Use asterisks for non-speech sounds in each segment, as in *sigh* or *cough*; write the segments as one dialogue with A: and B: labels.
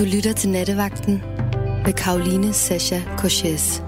A: Du lytter til Nattevagten med Karoline Sasha Koches.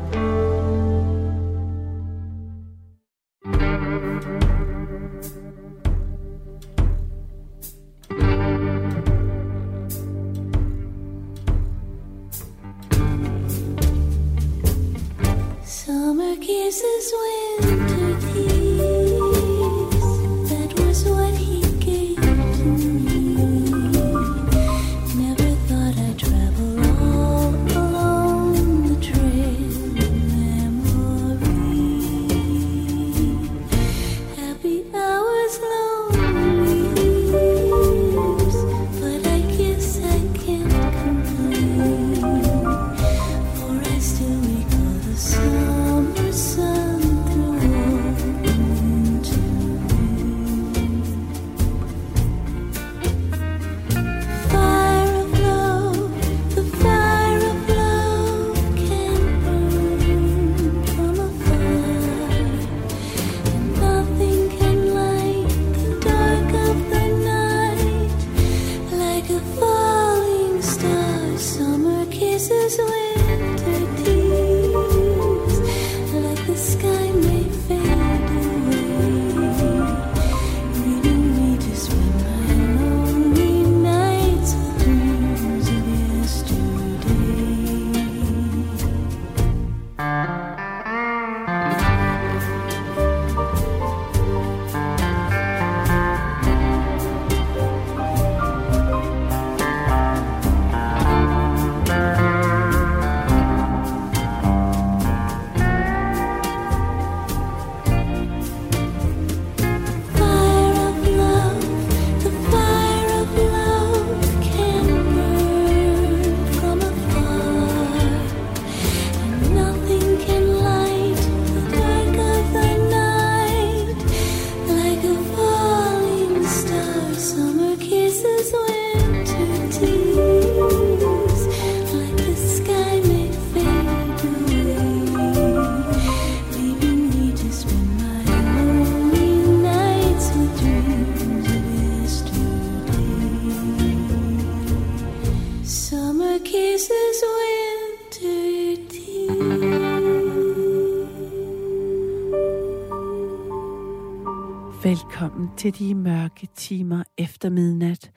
B: Velkommen til de mørke timer efter midnat.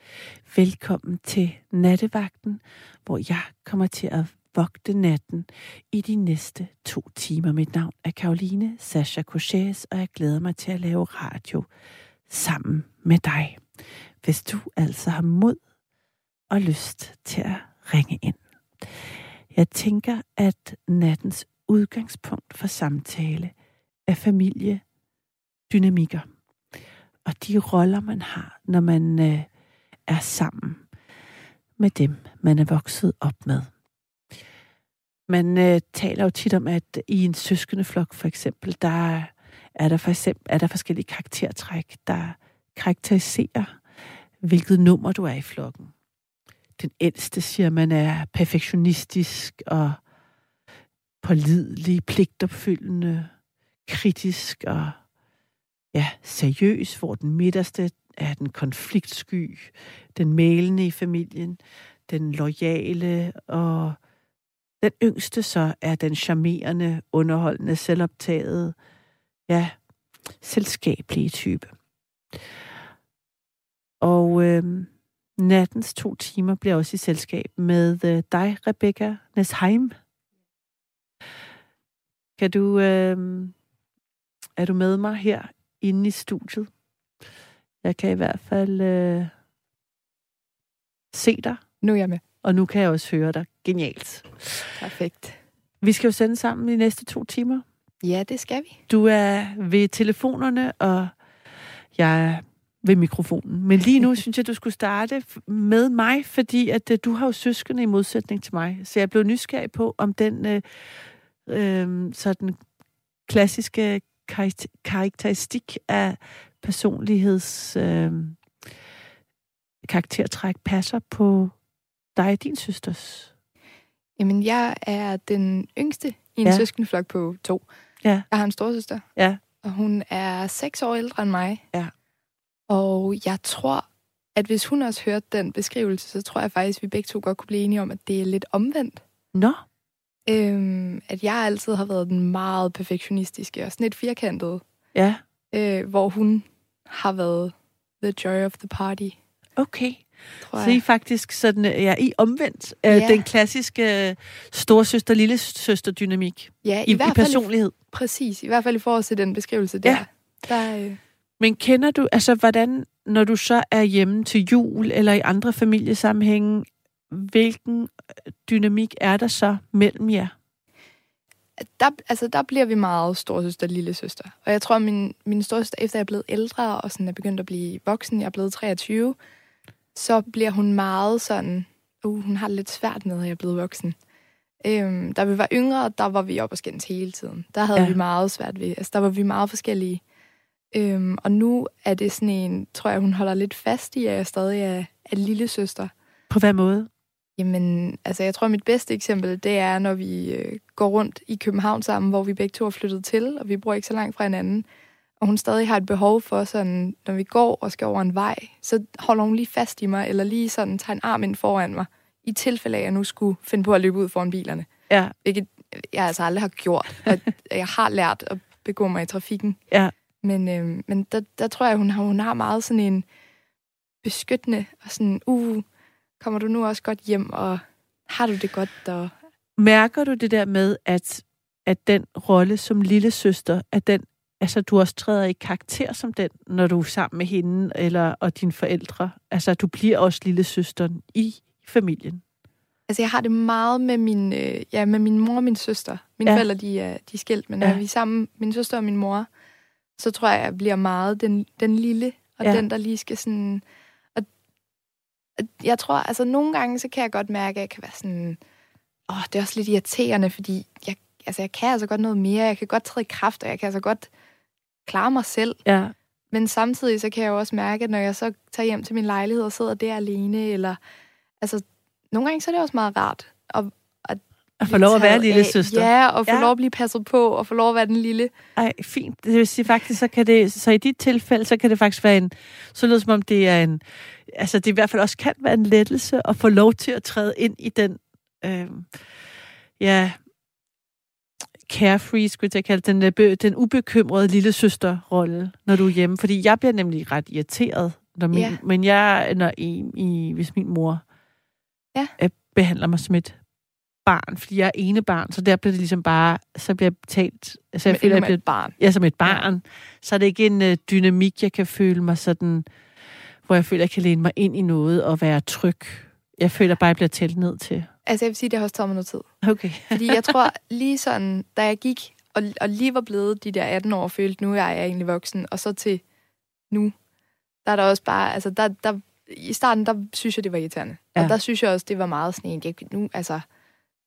B: Velkommen til nattevagten, hvor jeg kommer til at vogte natten i de næste to timer. Mit navn er Karoline Sasha Koches, og jeg glæder mig til at lave radio sammen med dig. Hvis du altså har mod og lyst til at ringe ind. Jeg tænker, at nattens udgangspunkt for samtale er familie, dynamikker og de roller, man har, når man øh, er sammen med dem, man er vokset op med. Man øh, taler jo tit om, at i en søskendeflok for eksempel, der er der for eksempel er der forskellige karaktertræk, der karakteriserer, hvilket nummer du er i flokken. Den ældste siger, man er perfektionistisk og pålidelig, pligtopfyldende, kritisk og ja, seriøs, hvor den midterste er den konfliktsky, den mælende i familien, den lojale, og den yngste så er den charmerende, underholdende, selvoptaget, ja, selskabelige type. Og øh, nattens to timer bliver også i selskab med øh, dig, Rebecca Nesheim. Kan du, øh, er du med mig her inde i studiet? Jeg kan i hvert fald øh, se dig,
C: Nu er jeg med.
B: og nu kan jeg også høre dig. Genialt.
C: Perfekt.
B: Vi skal jo sende sammen de næste to timer.
C: Ja, det skal vi.
B: Du er ved telefonerne, og jeg er ved mikrofonen. Men lige nu *laughs* synes jeg, du skulle starte med mig, fordi at øh, du har jo søskende i modsætning til mig. Så jeg blev nysgerrig på, om den øh, øh, sådan klassiske karakteristik af personligheds øh, karaktertræk passer på dig og din søsters.
C: Jamen, jeg er den yngste i en
B: Ja.
C: søskendeflok på to.
B: Ja.
C: Jeg har en storsøster,
B: Ja.
C: og hun er seks år ældre end mig.
B: Ja.
C: Og jeg tror, at hvis hun også hørte den beskrivelse, så tror jeg faktisk, at vi begge to godt kunne blive enige om, at det er lidt omvendt.
B: Nå,
C: Øhm, at jeg altid har været den meget perfektionistiske og sådan lidt firkantet,
B: ja,
C: øh, hvor hun har været the joy of the party,
B: okay.
C: tror
B: Så I faktisk sådan, øh, ja, I omvendt øh,
C: Ja.
B: den klassiske øh, storsøster-lillesøster-dynamik
C: Ja,
B: i, i,
C: hvert
B: i personlighed.
C: Præcis, i hvert fald i forhold til den beskrivelse der.
B: Ja.
C: der øh,
B: Men kender du, altså hvordan, når du så er hjemme til jul eller i andre familiesammenhænge, hvilken øh, dynamik er der så mellem jer?
C: der, altså, der bliver vi meget storsøster og lille søster. Og jeg tror, min, min storsøster, efter jeg er blevet ældre og sådan er begyndt at blive voksen, jeg er blevet 23, så bliver hun meget sådan, uh, hun har det lidt svært med, at jeg er blevet voksen. Øhm, da vi var yngre, der var vi op og skændes hele tiden. Der havde
B: Ja.
C: ja. vi meget svært ved. Altså, der var vi meget forskellige. Øhm, og nu er det sådan en, tror jeg, hun holder lidt fast i, at jeg stadig er, er lille søster.
B: På hvad måde?
C: Jamen, altså jeg tror, mit bedste eksempel, det er, når vi øh, går rundt i København sammen, hvor vi begge to er flyttet til, og vi bor ikke så langt fra hinanden. Og hun stadig har et behov for sådan, når vi går og skal over en vej, så holder hun lige fast i mig, eller lige sådan tager en arm ind foran mig, i tilfælde af, at jeg nu skulle finde på at løbe ud foran bilerne.
B: Ja,
C: Hvilket jeg altså aldrig har gjort. Og *laughs* jeg har lært at begå mig i trafikken.
B: ja.
C: Men, øh, men der, der tror jeg, hun har, hun har meget sådan en beskyttende, og sådan, uh, kommer du nu også godt hjem, og har du det godt, og
B: Mærker du det der med, at, at den rolle som lille søster, at den, altså du også træder i karakter som den, når du er sammen med hende eller, og dine forældre? Altså du bliver også lille søsteren i familien.
C: Altså, jeg har det meget med min, øh, ja, med min mor og min søster. Mine
B: Ja.
C: forældre, de er, de er skilt, men når
B: Ja.
C: vi er sammen, min søster og min mor, så tror jeg, jeg bliver meget den, den lille, og
B: ja.
C: den, der lige skal sådan... Jeg tror, altså nogle gange, så kan jeg godt mærke, at jeg kan være sådan... Åh, det er også lidt irriterende, fordi jeg, altså, jeg kan altså godt noget mere. Jeg kan godt træde i kraft, og jeg kan altså godt klare mig selv.
B: Ja,
C: Men samtidig så kan jeg jo også mærke, at når jeg så tager hjem til min lejlighed og sidder der alene, eller... Altså, nogle gange så er det også meget rart at,
B: at få lov at være lille
C: af.
B: søster.
C: Ja, og få
B: Ja.
C: lov at blive passet på, og få lov at være den lille.
B: Ej, fint. Det vil sige faktisk, så kan det, så i dit tilfælde, så kan det faktisk være en, så lyder som om det er en, altså det i hvert fald også kan være en lettelse at få lov til at træde ind i den, øh, ja, carefree, skulle jeg kalde den, øh, den ubekymrede lille søsterrolle, når du er hjemme. Fordi jeg bliver nemlig ret irriteret, når min,
C: Ja.
B: men jeg, når i, i, hvis min mor
C: Ja.
B: øh, behandler mig som et barn, fordi jeg er ene barn, så der bliver det ligesom bare, så bliver jeg talt, altså jeg
C: Men
B: føler, jeg bliver
C: et barn.
B: ja, som et barn, ja. så er det ikke en øh, dynamik, jeg kan føle mig sådan, hvor jeg føler, jeg kan læne mig ind i noget og være tryg. Jeg føler bare, jeg bliver talt ned til.
C: Altså, jeg vil sige, det har også taget mig noget tid.
B: Okay. *laughs*
C: Fordi jeg tror, lige sådan, da jeg gik, og, og lige var blevet de der 18 år, følte, nu er jeg egentlig voksen, og så til nu, der er der også bare, altså, der, der, i starten, der synes jeg, det var irriterende.
B: Ja.
C: Ja. Og der synes jeg også, det var meget sådan en, jeg, nu, altså,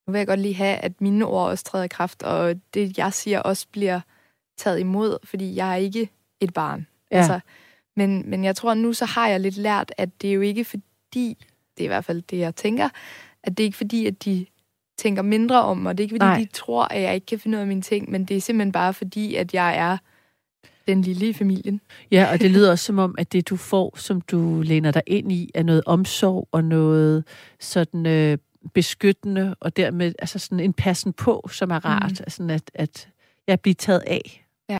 C: nu vil jeg godt lige have, at mine ord også træder i kraft, og det, jeg siger, også bliver taget imod, fordi jeg er ikke et barn.
B: Ja.
C: Altså, men, men jeg tror, nu så har jeg lidt lært, at det er jo ikke fordi, det er i hvert fald det, jeg tænker, at det er ikke fordi, at de tænker mindre om mig. Det er ikke fordi, Nej. De tror, at jeg ikke kan finde ud af mine ting, men det er simpelthen bare fordi, at jeg er den lille i familien.
B: Ja, og det lyder også som om, at det du får, som du læner dig ind i, er noget omsorg og noget sådan øh, beskyttende, og dermed altså sådan en passen på, som er rart. Mm. Sådan at, at jeg bliver taget af.